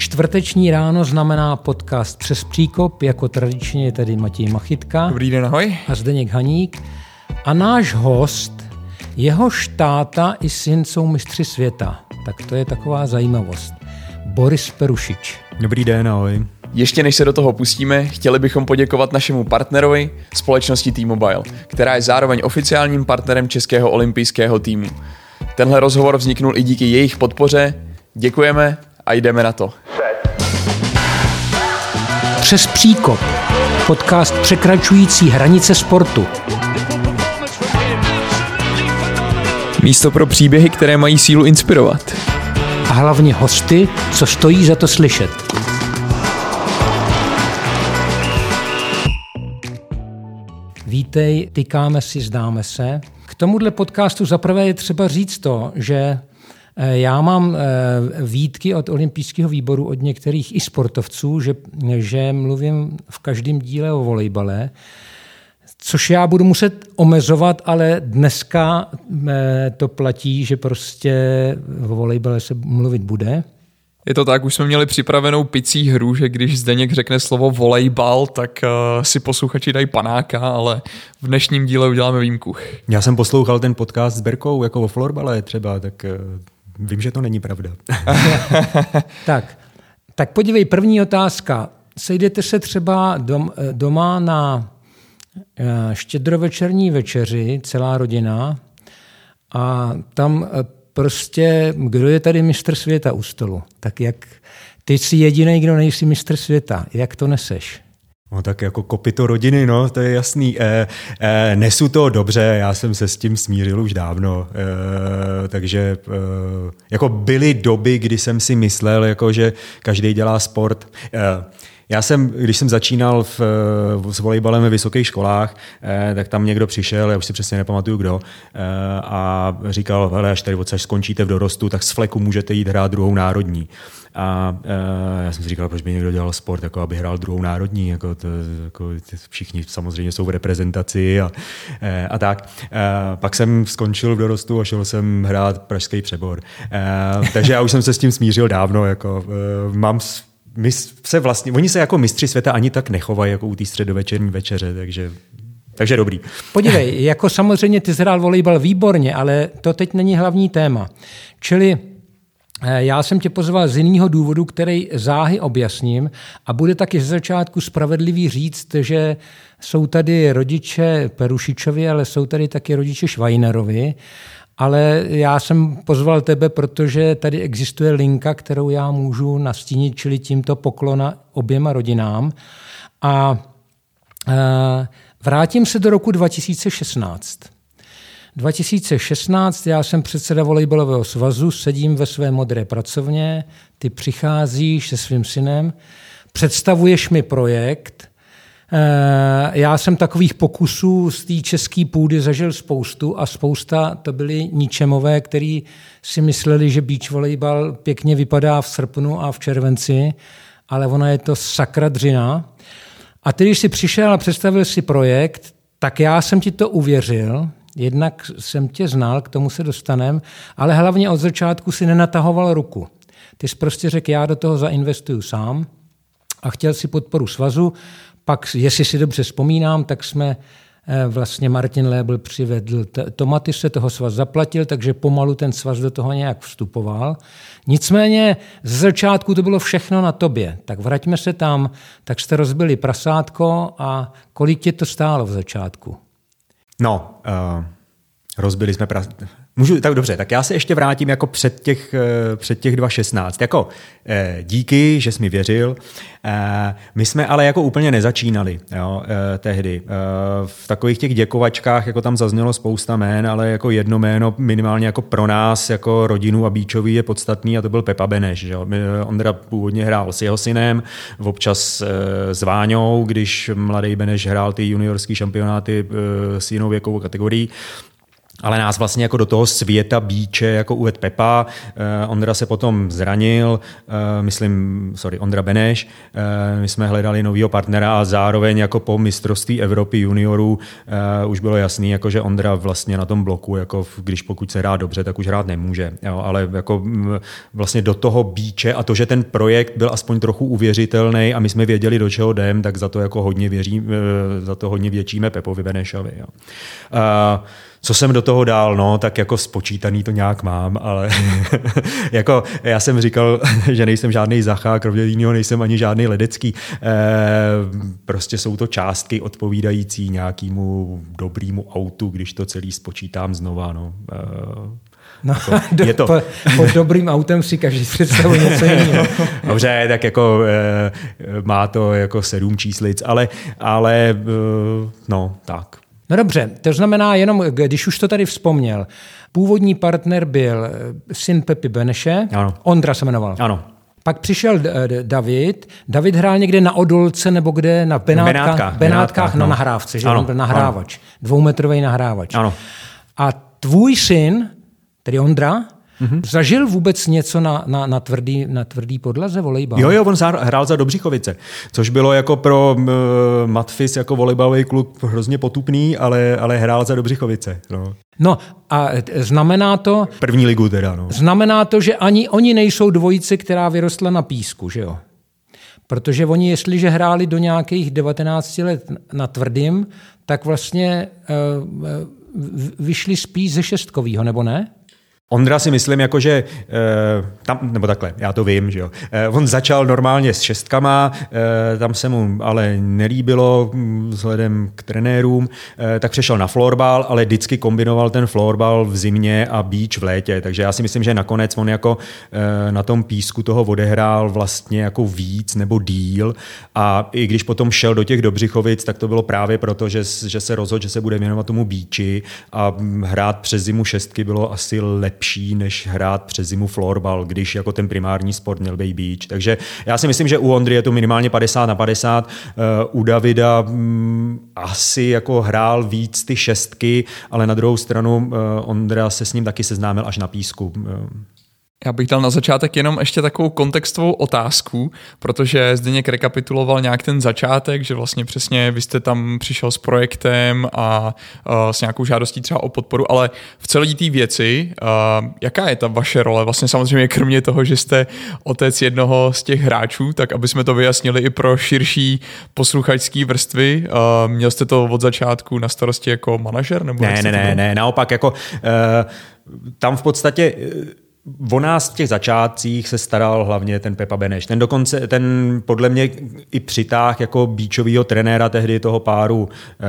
Čtvrteční ráno znamená podcast Přes příkop, jako tradičně je tady Matěj Machytka. Dobrý den, ahoj. A Zdeněk Haník. A náš host, jeho štáta i syn jsou mistři světa. Tak to je taková zajímavost. Boris Perušič. Dobrý den, ahoj. Ještě než se do toho pustíme, chtěli bychom poděkovat našemu partnerovi, společnosti T-Mobile, která je zároveň oficiálním partnerem českého olympijského týmu. Tenhle rozhovor vzniknul i díky jejich podpoře. Děkujeme a jdeme na to. Přes příkop. Podcast překračující hranice sportu. Místo pro příběhy, které mají sílu inspirovat. A hlavně hosty, co stojí za to slyšet. Vítej, tykáme si, zdáme se. K tomuhle podcastu zaprvé je třeba říct to, že já mám eh, výtky od olympijského výboru od některých i sportovců, že, že mluvím v každém díle o volejbale, což já budu muset omezovat, ale dneska eh, to platí, že prostě o volejbale se mluvit bude. Je to tak, už jsme měli připravenou picí hru, že když Zdeněk řekne slovo volejbal, tak uh, si posluchači dají panáka, ale v dnešním díle uděláme výjimku. Já jsem poslouchal ten podcast s Berkou jako o florbale třeba, tak uh, vím, že to není pravda. tak, tak podívej, první otázka. Sejdete se třeba dom, doma na štědrovečerní večeři, celá rodina, a tam prostě, kdo je tady mistr světa u stolu? Tak jak, ty jsi jediný, kdo nejsi mistr světa. Jak to neseš? No tak jako kopito rodiny, no, to je jasný. E, e, nesu to dobře, já jsem se s tím smířil už dávno. E, takže e, jako byly doby, kdy jsem si myslel, jako, že každý dělá sport. E, já jsem, když jsem začínal v, s volejbalem ve vysokých školách, eh, tak tam někdo přišel, já už si přesně nepamatuju kdo, eh, a říkal, hele, až tady odsaď skončíte v dorostu, tak z fleku můžete jít hrát druhou národní. A e, já jsem si říkal, proč by někdo dělal sport, jako aby hrál druhou národní, jako, to, jako všichni samozřejmě jsou v reprezentaci a, e, a tak. E, pak jsem skončil v dorostu a šel jsem hrát pražský přebor. E, takže já už jsem se s tím smířil dávno, jako e, mám my se vlastně, oni se jako mistři světa ani tak nechovají jako u té středovečerní večeře, takže takže dobrý. Podívej, jako samozřejmě ty zhrál volejbal výborně, ale to teď není hlavní téma. Čili eh, já jsem tě pozval z jiného důvodu, který záhy objasním a bude taky ze začátku spravedlivý říct, že jsou tady rodiče Perušičovi, ale jsou tady taky rodiče Švajnerovi ale já jsem pozval tebe, protože tady existuje linka, kterou já můžu nastínit, čili tímto poklona oběma rodinám. A e, vrátím se do roku 2016. 2016, já jsem předseda volejbalového svazu, sedím ve své modré pracovně, ty přicházíš se svým synem, představuješ mi projekt, já jsem takových pokusů z té české půdy zažil spoustu a spousta to byly ničemové, který si mysleli, že beach volejbal pěkně vypadá v srpnu a v červenci, ale ona je to sakra dřina. A ty, když jsi přišel a představil si projekt, tak já jsem ti to uvěřil, jednak jsem tě znal, k tomu se dostanem, ale hlavně od začátku si nenatahoval ruku. Ty jsi prostě řekl, já do toho zainvestuju sám a chtěl si podporu svazu pak, jestli si dobře vzpomínám, tak jsme eh, vlastně Martin Lébl přivedl tomaty, se toho svaz zaplatil, takže pomalu ten svaz do toho nějak vstupoval. Nicméně z začátku to bylo všechno na tobě. Tak vraťme se tam, tak jste rozbili prasátko a kolik tě to stálo v začátku? No, uh, rozbili jsme prasátko. Můžu, tak dobře, tak já se ještě vrátím jako před těch, eh, před těch 2.16. Jako eh, díky, že jsi mi věřil. Eh, my jsme ale jako úplně nezačínali jo, tehdy. V takových těch děkovačkách jako tam zaznělo spousta jmén, ale jako jedno jméno minimálně jako pro nás, jako rodinu a Bíčový je podstatný a to byl Pepa Beneš. Že. On teda původně hrál s jeho synem, občas s Váňou, když mladý Beneš hrál ty juniorské šampionáty s jinou věkovou kategorií. Ale nás vlastně jako do toho světa bíče jako uved Pepa. Uh, Ondra se potom zranil, uh, myslím, sorry, Ondra Beneš. Uh, my jsme hledali nového partnera a zároveň jako po mistrovství Evropy juniorů uh, už bylo jasný, jako že Ondra vlastně na tom bloku, jako když pokud se hrá dobře, tak už hrát nemůže. Jo, ale jako vlastně do toho bíče a to, že ten projekt byl aspoň trochu uvěřitelný a my jsme věděli, do čeho jdem, tak za to jako hodně věří, za to hodně věčíme Pepovi Benešovi. Jo. Uh, co jsem do toho dál, no, tak jako spočítaný to nějak mám, ale jako já jsem říkal, že nejsem žádný zachák, kromě jiného nejsem ani žádný ledecký. E, prostě jsou to částky odpovídající nějakému dobrýmu autu, když to celý spočítám znova, no. E, No, jako, je to... po, pod dobrým autem si každý představuje něco jiného. Dobře, tak jako e, má to jako sedm číslic, ale, ale e, no, tak. No dobře, to znamená jenom, když už to tady vzpomněl, původní partner byl eh, syn Pepi Beneše, ano. Ondra se jmenoval. Ano. Pak přišel eh, David. David hrál někde na Odolce nebo kde? Na Benátkách. Benátkách, Benátkách no. na nahrávce, že ano, on byl nahrávač. Ano. Dvoumetrový nahrávač. Ano. A tvůj syn, tedy Ondra, Mm-hmm. Zažil vůbec něco na, na, na, tvrdý, na tvrdý podlaze volejbal? Jo, jo, on hrál za Dobřichovice, což bylo jako pro uh, Matfis jako volejbalový klub hrozně potupný, ale, ale hrál za Dobřichovice. No. No a znamená to... První ligu teda, no. Znamená to, že ani oni nejsou dvojice, která vyrostla na písku, že jo? Protože oni, jestliže hráli do nějakých 19 let na tvrdým, tak vlastně uh, vyšli spíš ze šestkovýho, nebo ne? Ondra si myslím, jako, že eh, tam, nebo takhle, já to vím, že jo. Eh, on začal normálně s šestkama, eh, tam se mu ale nelíbilo hm, vzhledem k trenérům, tak přešel na florbal, ale vždycky kombinoval ten florbal v zimě a beach v létě, takže já si myslím, že nakonec on jako na tom písku toho odehrál vlastně jako víc nebo díl a i když potom šel do těch Dobřichovic, tak to bylo právě proto, že, že se rozhodl, že se bude věnovat tomu bíči a hm, hrát přes zimu šestky bylo asi lepší lepší, než hrát přes zimu florbal, když jako ten primární sport měl být beach. Takže já si myslím, že u Ondry je to minimálně 50 na 50. Eh, u Davida mm, asi jako hrál víc ty šestky, ale na druhou stranu eh, Ondra se s ním taky seznámil až na písku. Eh, já bych dal na začátek jenom ještě takovou kontextovou otázku, protože Zdeněk rekapituloval nějak ten začátek, že vlastně přesně vy jste tam přišel s projektem a uh, s nějakou žádostí třeba o podporu, ale v celé té věci, uh, jaká je ta vaše role? Vlastně samozřejmě kromě toho, že jste otec jednoho z těch hráčů, tak aby jsme to vyjasnili i pro širší posluchačské vrstvy, uh, měl jste to od začátku na starosti jako manažer? Nebo ne, ne, ne, ne, naopak jako uh, tam v podstatě uh, O nás v těch začátcích se staral hlavně ten Pepa Beneš. Ten dokonce, ten podle mě i přitáh jako bíčovýho trenéra tehdy toho páru e,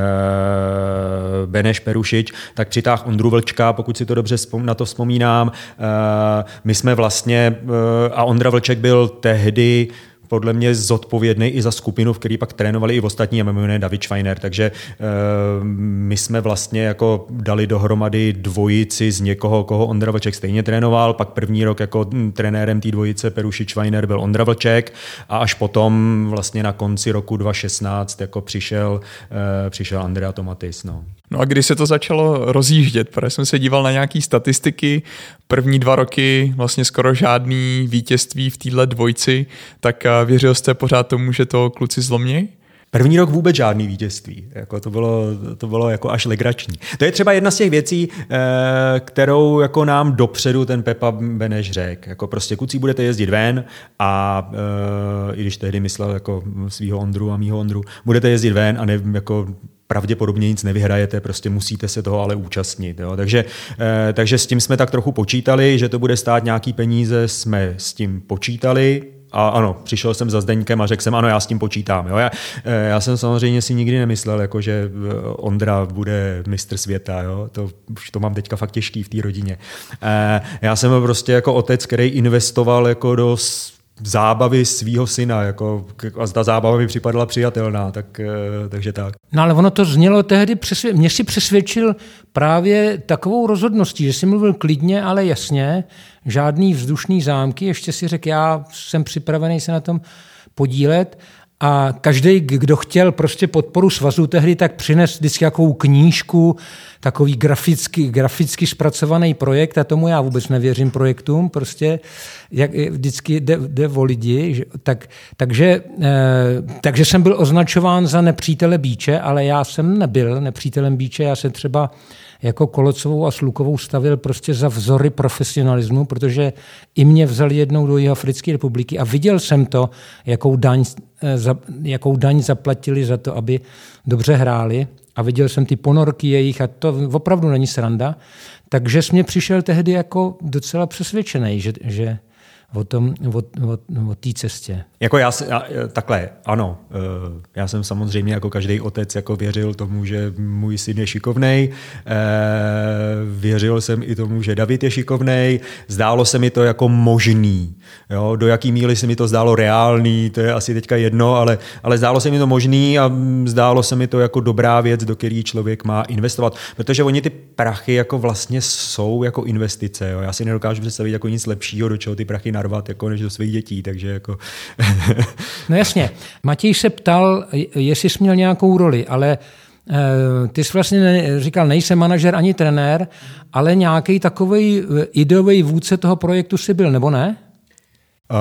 Beneš Perušič, tak přitáh Ondru Vlčka, pokud si to dobře na to vzpomínám. E, my jsme vlastně, e, a Ondra Vlček byl tehdy podle mě zodpovědný i za skupinu, v který pak trénovali i v ostatní, a jiné David Schweiner. Takže e, my jsme vlastně jako dali dohromady dvojici z někoho, koho Ondra Vlček stejně trénoval. Pak první rok jako trenérem té dvojice Peruši Schweiner byl Ondra Vlček a až potom vlastně na konci roku 2016 jako přišel, e, přišel Andrea Tomatis. No. No a když se to začalo rozjíždět, protože jsem se díval na nějaké statistiky, první dva roky vlastně skoro žádný vítězství v téhle dvojci, tak eh, věřil jste pořád tomu, že to kluci zlomí? První rok vůbec žádný vítězství. Jako to, bylo, to bylo jako až legrační. To je třeba jedna z těch věcí, eh, kterou jako nám dopředu ten Pepa Beneš řekl. Jako prostě kucí budete jezdit ven a eh, i když tehdy myslel jako svého Ondru a mýho Ondru, budete jezdit ven a ne, jako pravděpodobně nic nevyhrajete, prostě musíte se toho ale účastnit. Jo. Takže, eh, takže s tím jsme tak trochu počítali, že to bude stát nějaký peníze, jsme s tím počítali, a ano, přišel jsem za Zdeňkem a řekl jsem, ano, já s tím počítám. Jo. Já, eh, já jsem samozřejmě si nikdy nemyslel, jako, že eh, Ondra bude mistr světa. Jo. To, už to mám teďka fakt těžký v té rodině. Já jsem prostě jako otec, který investoval jako do zábavy svého syna, jako, a ta zábava mi připadala přijatelná, tak, eh, takže tak. No ale ono to znělo tehdy, přesvě- mě si přesvědčil právě takovou rozhodností, že jsi mluvil klidně, ale jasně, žádný vzdušný zámky, ještě si řekl, já jsem připravený se na tom podílet a každý, kdo chtěl prostě podporu svazu tehdy, tak přines vždycky jakou knížku, takový graficky, graficky zpracovaný projekt a tomu já vůbec nevěřím projektům, prostě jak, vždycky jde, jde o lidi, že, tak, takže, eh, takže jsem byl označován za nepřítele Bíče, ale já jsem nebyl nepřítelem Bíče, já jsem třeba jako Kolocovou a Slukovou stavil prostě za vzory profesionalismu, protože i mě vzali jednou do Jihoafrické republiky a viděl jsem to, jakou daň, eh, jakou daň zaplatili za to, aby dobře hráli a viděl jsem ty ponorky jejich a to opravdu není sranda. Takže jsi mě přišel tehdy jako docela přesvědčený, že, že o tom, o, o, o té cestě. Jako já, já, takhle, ano, eh, já jsem samozřejmě jako každý otec jako věřil tomu, že můj syn je šikovnej, eh, věřil jsem i tomu, že David je šikovnej, zdálo se mi to jako možný, jo? do jaký míry se mi to zdálo reálný, to je asi teďka jedno, ale, ale zdálo se mi to možný a zdálo se mi to jako dobrá věc, do který člověk má investovat, protože oni ty prachy jako vlastně jsou jako investice, jo? já si nedokážu představit jako nic lepšího, do čeho ty prachy narvat, jako než do svých dětí, takže jako... no jasně. Matěj se ptal, jestli jsi měl nějakou roli, ale eh, ty jsi vlastně říkal, nejsem manažer ani trenér, ale nějaký takový eh, ideový vůdce toho projektu si byl, nebo ne? Uh,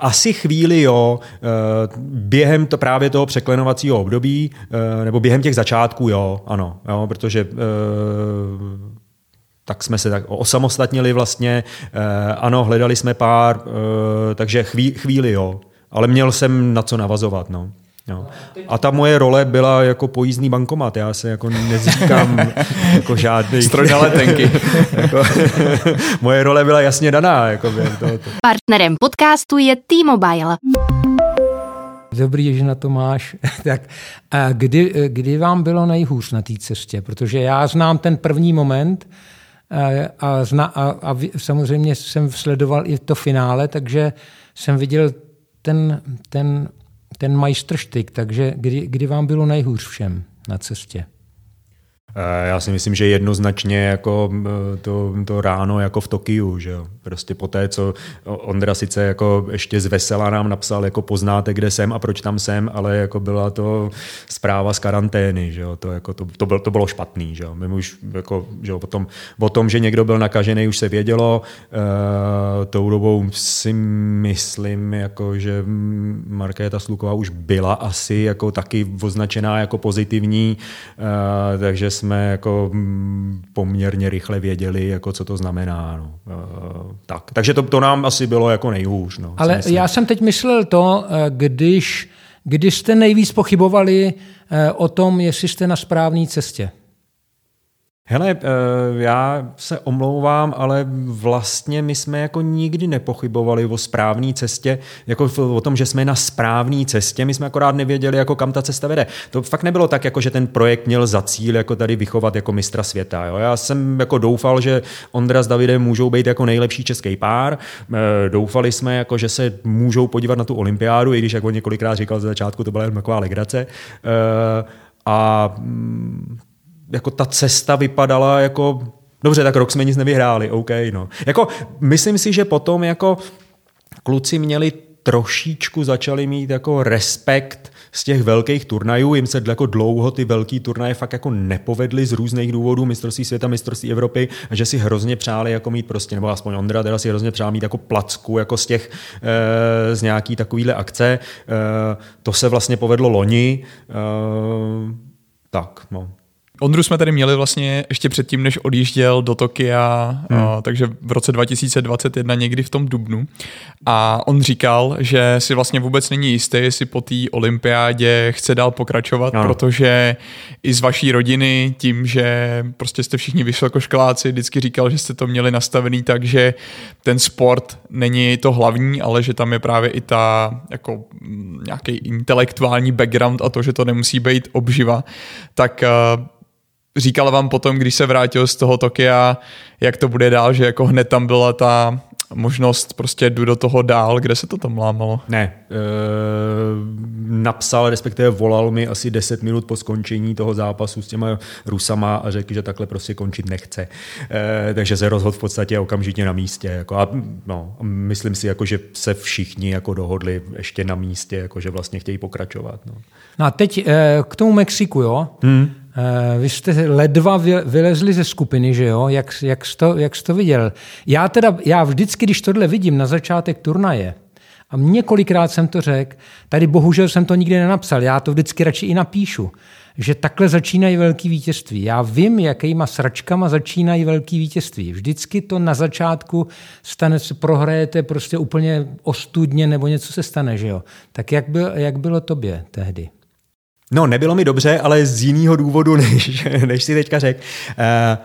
asi chvíli jo, uh, během to právě toho překlenovacího období, uh, nebo během těch začátků jo, ano, jo, protože uh, tak jsme se tak osamostatnili vlastně, eh, ano, hledali jsme pár, eh, takže chví, chvíli jo, ale měl jsem na co navazovat, no. No. A ta moje role byla jako pojízdný bankomat. Já se jako nezříkám jako žádný... Stroj na letenky. jako, moje role byla jasně daná. Jako tohoto. Partnerem podcastu je T-Mobile. Dobrý, že na to máš. tak kdy, kdy vám bylo nejhůř na té cestě? Protože já znám ten první moment, a, zna, a, a samozřejmě jsem sledoval i to finále, takže jsem viděl ten, ten, ten majstrštyk, takže kdy, kdy vám bylo nejhůř všem na cestě? Eh, já si myslím, že jednoznačně jako to, to ráno jako v Tokiu, že jo. Prostě po té, co Ondra sice jako ještě z vesela nám napsal, jako poznáte, kde jsem a proč tam jsem, ale jako byla to zpráva z karantény, že jo. To, jako to, to, bylo, to bylo špatný, že jo. My už jako, že jo, potom, o tom, že někdo byl nakažený, už se vědělo. E, tou dobou si myslím, jako, že Markéta Sluková už byla asi jako taky označená jako pozitivní, e, takže jsme jako mm, poměrně rychle věděli, jako co to znamená. No. E, tak. Takže to, to nám asi bylo jako nejhůř. No, Ale já jsem teď myslel to, e, když, když jste nejvíc pochybovali e, o tom, jestli jste na správné cestě. Hele, eh, já se omlouvám, ale vlastně my jsme jako nikdy nepochybovali o správné cestě, jako o tom, že jsme na správné cestě, my jsme akorát nevěděli, jako kam ta cesta vede. To fakt nebylo tak, jako že ten projekt měl za cíl jako tady vychovat jako mistra světa. Jo? Já jsem jako doufal, že Ondra s Davidem můžou být jako nejlepší český pár. Eh, doufali jsme, jako, že se můžou podívat na tu olympiádu, i když, jak on několikrát říkal za začátku, to byla jen taková legrace. Eh, a mm, jako ta cesta vypadala jako Dobře, tak rok jsme nic nevyhráli, OK, no. Jako, myslím si, že potom jako kluci měli trošičku začali mít jako respekt z těch velkých turnajů. Jim se jako dlouho ty velký turnaje fakt jako nepovedly z různých důvodů, mistrovství světa, mistrovství Evropy, a že si hrozně přáli jako mít prostě, nebo aspoň Ondra teda si hrozně přál mít jako placku jako z těch, e, z nějaký takovýhle akce. E, to se vlastně povedlo loni. E, tak, no. Ondru jsme tady měli vlastně ještě předtím, než odjížděl do Tokia, hmm. uh, takže v roce 2021 někdy v tom dubnu. A on říkal, že si vlastně vůbec není jistý, jestli po té olympiádě chce dál pokračovat, no. protože i z vaší rodiny, tím, že prostě jste všichni vysokoškoláci, vždycky říkal, že jste to měli nastavený tak, že ten sport není to hlavní, ale že tam je právě i ta jako nějaký intelektuální background a to, že to nemusí být obživa, tak uh, říkal vám potom, když se vrátil z toho Tokia, jak to bude dál, že jako hned tam byla ta možnost prostě jdu do toho dál, kde se to tam lámalo? Ne. E, napsal, respektive volal mi asi 10 minut po skončení toho zápasu s těma Rusama a řekl, že takhle prostě končit nechce. E, takže se rozhodl v podstatě okamžitě na místě. Jako, a no, myslím si, jako, že se všichni jako dohodli ještě na místě, jako, že vlastně chtějí pokračovat. No. no a teď e, k tomu Mexiku, jo? Hmm. Eh, vy jste ledva vylezli ze skupiny, že jo? Jak, jak, jsi to, jak jsi to viděl? Já teda, já vždycky, když tohle vidím na začátek turnaje, a několikrát jsem to řekl, tady bohužel jsem to nikdy nenapsal, já to vždycky radši i napíšu, že takhle začínají velký vítězství. Já vím, jakýma sračkama začínají velký vítězství. Vždycky to na začátku stane, prohrajete prostě úplně ostudně nebo něco se stane, že jo? Tak jak, byl, jak bylo tobě tehdy? No, nebylo mi dobře, ale z jiného důvodu, než, než si teďka řekl. Uh,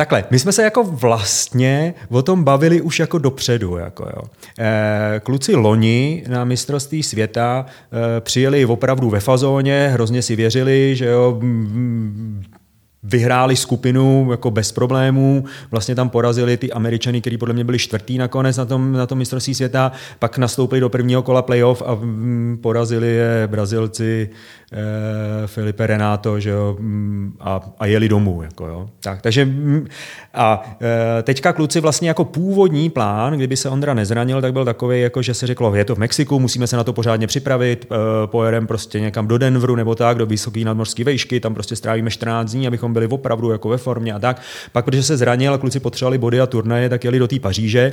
Takhle, my jsme se jako vlastně o tom bavili už jako dopředu. Jako jo. E, kluci loni na mistrovství světa e, přijeli opravdu ve fazóně, hrozně si věřili, že jo, vyhráli skupinu jako bez problémů, vlastně tam porazili ty Američany, kteří podle mě byli čtvrtý nakonec na tom, na tom mistrovství světa, pak nastoupili do prvního kola playoff a porazili je Brazilci Eh, Filipe Renato že jo, mm, a, a jeli domů. Jako jo. Tak, takže mm, a eh, teďka kluci vlastně jako původní plán, kdyby se Ondra nezranil, tak byl takový, jako že se řeklo, je to v Mexiku, musíme se na to pořádně připravit, eh, pojedeme prostě někam do Denveru nebo tak, do vysoké nadmořské vejšky, tam prostě strávíme 14 dní, abychom byli opravdu jako ve formě a tak. Pak, protože se zranil a kluci potřebovali body a turnaje, tak jeli do té Paříže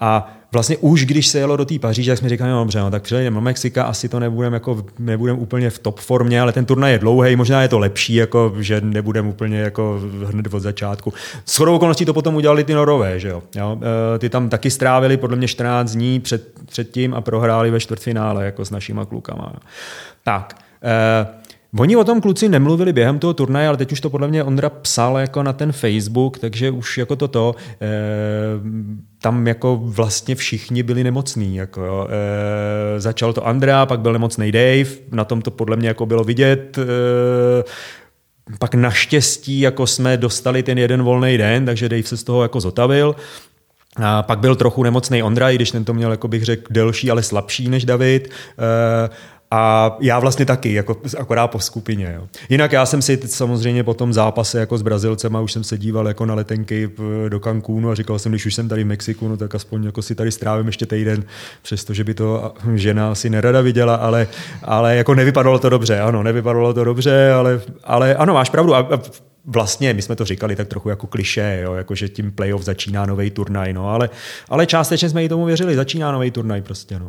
a vlastně už když se jelo do té Paříže, tak jsme říkali, no dobře, no, tak přijedeme do Mexika, asi to nebudeme jako, nebudem úplně v top formě, ale ten turnaj je dlouhý, možná je to lepší, jako, že nebudeme úplně jako hned od začátku. S chodou okolností to potom udělali ty Norové, že jo? jo? E, ty tam taky strávili podle mě 14 dní před, před tím a prohráli ve čtvrtfinále jako s našima klukama. Tak, e, Oni o tom kluci nemluvili během toho turnaje, ale teď už to podle mě Ondra psal jako na ten Facebook, takže už jako toto, e, tam jako vlastně všichni byli nemocní. Jako. E, začal to Andrea, pak byl nemocný Dave, na tom to podle mě jako bylo vidět. E, pak naštěstí jako jsme dostali ten jeden volný den, takže Dave se z toho jako zotavil. A pak byl trochu nemocný Ondra, i když ten to měl, jako bych řekl, delší, ale slabší než David. E, a já vlastně taky, jako akorát po skupině. Jo. Jinak já jsem si samozřejmě po tom zápase jako s Brazilcem a už jsem se díval jako na letenky do Cancúnu a říkal jsem, když už jsem tady v Mexiku, no tak aspoň jako si tady strávím ještě týden, přestože by to žena asi nerada viděla, ale, ale jako nevypadalo to dobře, ano, nevypadalo to dobře, ale, ale ano, máš pravdu. A, a vlastně, my jsme to říkali tak trochu jako kliše, jo, jako že tím playoff začíná nový turnaj, no, ale, ale částečně jsme i tomu věřili, začíná nový turnaj prostě, no.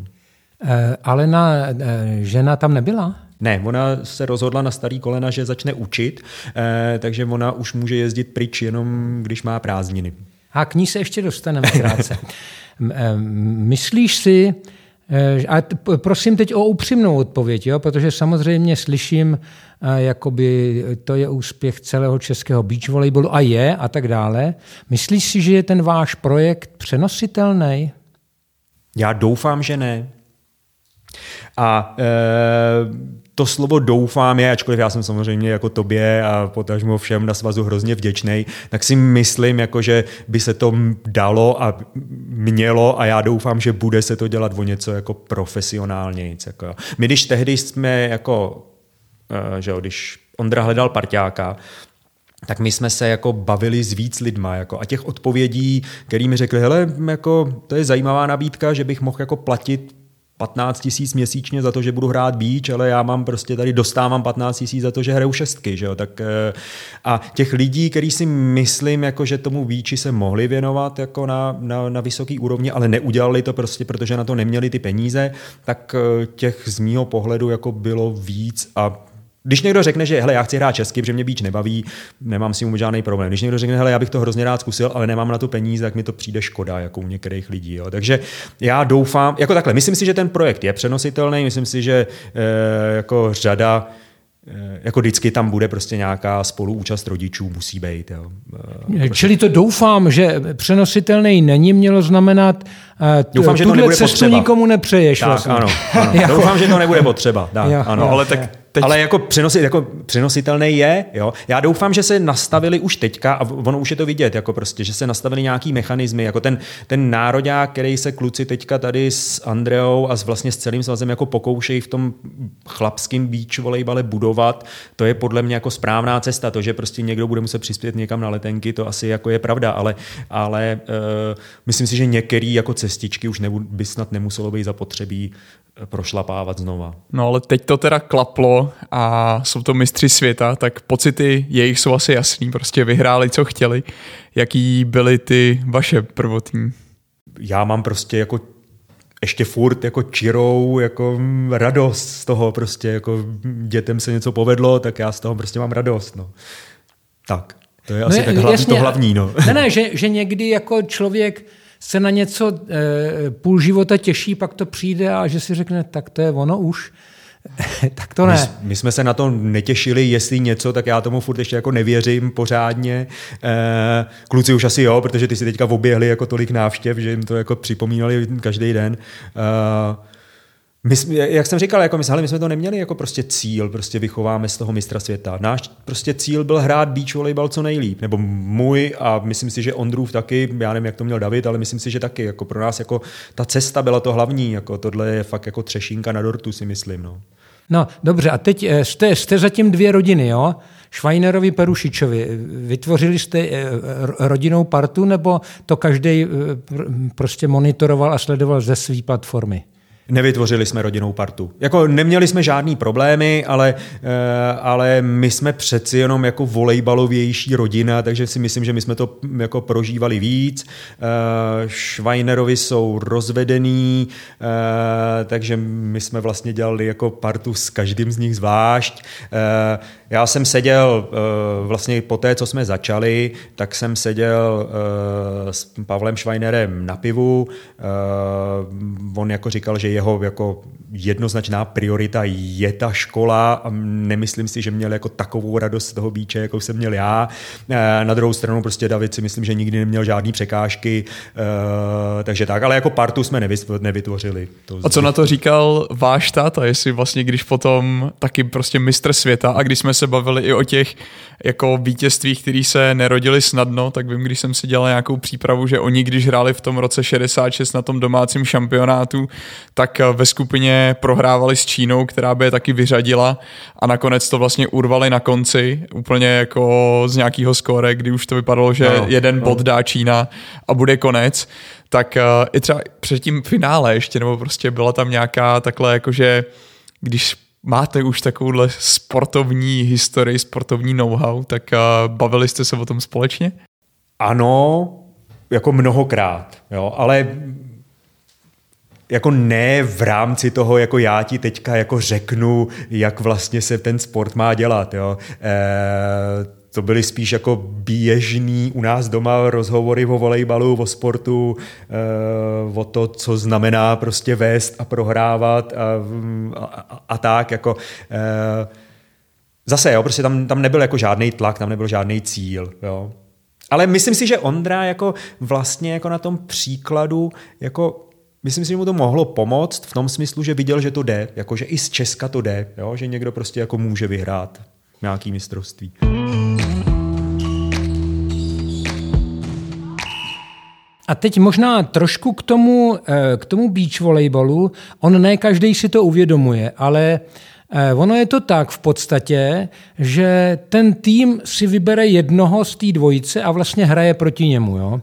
Eh, ale na eh, žena tam nebyla? Ne, ona se rozhodla na starý kolena, že začne učit, eh, takže ona už může jezdit pryč jenom, když má prázdniny. A k ní se ještě dostaneme krátce. Myslíš si, a prosím teď o upřímnou odpověď, jo? protože samozřejmě slyším, jakoby to je úspěch celého českého beach volejbolu a je a tak dále. Myslíš si, že je ten váš projekt přenositelný? Já doufám, že ne. A e, to slovo doufám je, ačkoliv já jsem samozřejmě jako tobě a potažmo všem na svazu hrozně vděčný, tak si myslím, jako, že by se to dalo a mělo a já doufám, že bude se to dělat o něco jako profesionálně. Jako. My když tehdy jsme jako, e, že jo, když Ondra hledal parťáka, tak my jsme se jako bavili s víc lidma jako, a těch odpovědí, který mi řekli, hele, jako, to je zajímavá nabídka, že bych mohl jako platit 15 tisíc měsíčně za to, že budu hrát beach, ale já mám prostě tady dostávám 15 tisíc za to, že hraju šestky, že jo? Tak, eh, a těch lidí, který si myslím, jako, že tomu beachi se mohli věnovat jako na, na, na vysoký úrovni, ale neudělali to prostě, protože na to neměli ty peníze, tak eh, těch z mýho pohledu jako bylo víc a když někdo řekne, že hele, já chci hrát česky, protože mě beach nebaví, nemám s tím žádný problém. Když někdo řekne, hele, já bych to hrozně rád zkusil, ale nemám na to peníze, tak mi to přijde škoda, jako u některých lidí. Jo. Takže já doufám, jako takhle, myslím si, že ten projekt je přenositelný, myslím si, že e, jako řada eh, jako vždycky tam bude prostě nějaká spoluúčast rodičů, musí být. Jo. Prostě. Čili to doufám, že přenositelný není, mělo znamenat, doufám, že to nebude cestu potřeba. nikomu nepřeješ. Tak, vlastně. ano, ano. doufám, že to nebude potřeba. Tak, jo, ano. Jo, ale tak Teď... Ale jako, přenosi, jako přenositelný je, jo. Já doufám, že se nastavili už teďka, a ono už je to vidět, jako prostě, že se nastavili nějaký mechanismy, jako ten, ten národák, který se kluci teďka tady s Andreou a s vlastně s celým svazem jako pokoušejí v tom chlapském beach volejbale budovat, to je podle mě jako správná cesta. To, že prostě někdo bude muset přispět někam na letenky, to asi jako je pravda, ale, ale uh, myslím si, že některý jako cestičky už nebu, by snad nemuselo být zapotřebí prošlapávat znova. No ale teď to teda klaplo a jsou to mistři světa, tak pocity jejich jsou asi jasný, prostě vyhráli, co chtěli. Jaký byly ty vaše prvotní? Já mám prostě jako ještě furt jako čirou jako radost z toho prostě, jako dětem se něco povedlo, tak já z toho prostě mám radost, no. Tak, to je no asi je, tak hlavní, jasně, to hlavní, no. Ne, ne, že, že někdy jako člověk se na něco e, půl života těší, pak to přijde a že si řekne, tak to je ono už. tak to ne. My, my jsme se na to netěšili, jestli něco, tak já tomu furt ještě jako nevěřím pořádně. E, kluci už asi jo, protože ty si teďka oběhli jako tolik návštěv, že jim to jako připomínali každý den. E, my, jak jsem říkal, jako my, hele, my jsme to neměli jako prostě cíl, prostě vychováme z toho mistra světa. Náš prostě cíl byl hrát beach volejbal co nejlíp, nebo můj a myslím si, že Ondrův taky, já nevím, jak to měl David, ale myslím si, že taky, jako pro nás jako ta cesta byla to hlavní, jako tohle je fakt jako třešínka na dortu, si myslím, no. No, dobře, a teď eh, jste, jste zatím dvě rodiny, jo? Švajnerovi Perušičovi. Vytvořili jste eh, rodinou partu, nebo to každý eh, prostě monitoroval a sledoval ze své platformy? Nevytvořili jsme rodinnou partu. Jako neměli jsme žádný problémy, ale, eh, ale my jsme přeci jenom jako volejbalovější rodina, takže si myslím, že my jsme to jako prožívali víc. Eh, Schweinerovi jsou rozvedený, eh, takže my jsme vlastně dělali jako partu s každým z nich zvlášť. Já jsem seděl vlastně po té, co jsme začali, tak jsem seděl s Pavlem Schweinerem na pivu. On jako říkal, že jeho jako jednoznačná priorita je ta škola a nemyslím si, že měl jako takovou radost z toho bíče, jako jsem měl já. Eh, na druhou stranu prostě David si myslím, že nikdy neměl žádný překážky, eh, takže tak, ale jako partu jsme nevytvořili. To a co na to říkal váš táta, jestli vlastně když potom taky prostě mistr světa a když jsme se bavili i o těch jako vítězstvích, který se nerodili snadno, tak vím, když jsem si dělal nějakou přípravu, že oni, když hráli v tom roce 66 na tom domácím šampionátu, tak eh, ve skupině prohrávali s Čínou, která by je taky vyřadila a nakonec to vlastně urvali na konci, úplně jako z nějakého skóre, kdy už to vypadalo, že no, jeden no. bod dá Čína a bude konec, tak uh, i třeba před tím finále ještě, nebo prostě byla tam nějaká takhle jakože když máte už takovouhle sportovní historii, sportovní know-how, tak uh, bavili jste se o tom společně? Ano, jako mnohokrát, jo, ale jako ne v rámci toho, jako já ti teďka jako řeknu, jak vlastně se ten sport má dělat. Jo. E, to byly spíš jako běžný u nás doma rozhovory o volejbalu, o sportu, e, o to, co znamená prostě vést a prohrávat a, a, a tak. Jako, e, zase, jo, prostě tam, tam nebyl jako žádný tlak, tam nebyl žádný cíl. Jo. Ale myslím si, že Ondra jako vlastně jako na tom příkladu jako Myslím si, že mu to mohlo pomoct v tom smyslu, že viděl, že to jde, jakože i z Česka to jde, jo? že někdo prostě jako může vyhrát nějaký mistrovství. A teď možná trošku k tomu, eh, k tomu beach volejbalu. On ne každý si to uvědomuje, ale eh, ono je to tak v podstatě, že ten tým si vybere jednoho z té dvojice a vlastně hraje proti němu. Jo?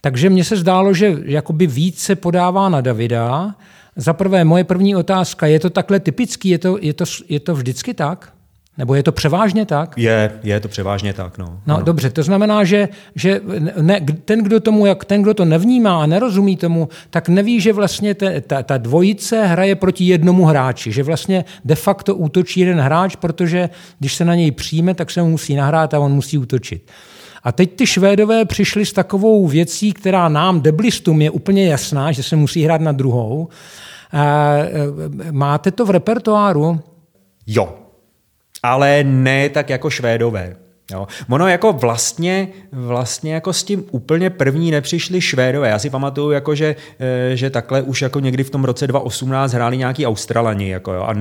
Takže mně se zdálo, že jakoby víc se podává na Davida. Za prvé, moje první otázka, je to takhle typický, je to, je to, je to vždycky tak? Nebo je to převážně tak? Je, je to převážně tak, no. No ano. dobře, to znamená, že, že ne, ten, kdo tomu, jak ten, kdo to nevnímá a nerozumí tomu, tak neví, že vlastně te, ta, ta dvojice hraje proti jednomu hráči, že vlastně de facto útočí jeden hráč, protože když se na něj přijme, tak se mu musí nahrát a on musí útočit. A teď ty Švédové přišli s takovou věcí, která nám, deblistům, je úplně jasná, že se musí hrát na druhou. E, máte to v repertoáru? Jo, ale ne tak jako Švédové. Jo. Ono jako vlastně, vlastně jako s tím úplně první nepřišli Švédové. Já si pamatuju, jako že, eh, že takhle už jako někdy v tom roce 2018 hráli nějaký Australani. Jako jo. A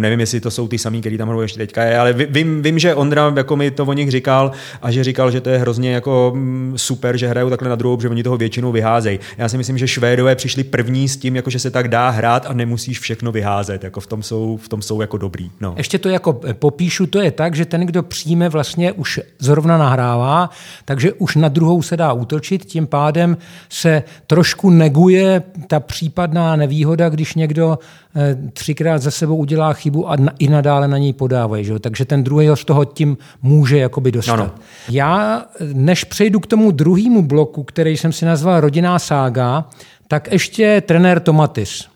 nevím, jestli to jsou ty samý, který tam hrajou ještě teďka. Ale vím, vím, že Ondra jako mi to o nich říkal a že říkal, že to je hrozně jako mm, super, že hrajou takhle na druhou, že oni toho většinou vyházejí. Já si myslím, že Švédové přišli první s tím, jako že se tak dá hrát a nemusíš všechno vyházet. Jako v tom jsou, v tom jsou jako dobrý. No. Ještě to jako popíšu, to je tak, že ten, kdo přijme vlastně už zrovna nahrává, takže už na druhou se dá útočit, tím pádem se trošku neguje ta případná nevýhoda, když někdo eh, třikrát za sebou udělá chybu a i nadále na něj podávají. Že? Takže ten druhý z toho tím může jakoby dostat. No, no. Já, než přejdu k tomu druhému bloku, který jsem si nazval Rodinná sága, tak ještě trenér Tomatis.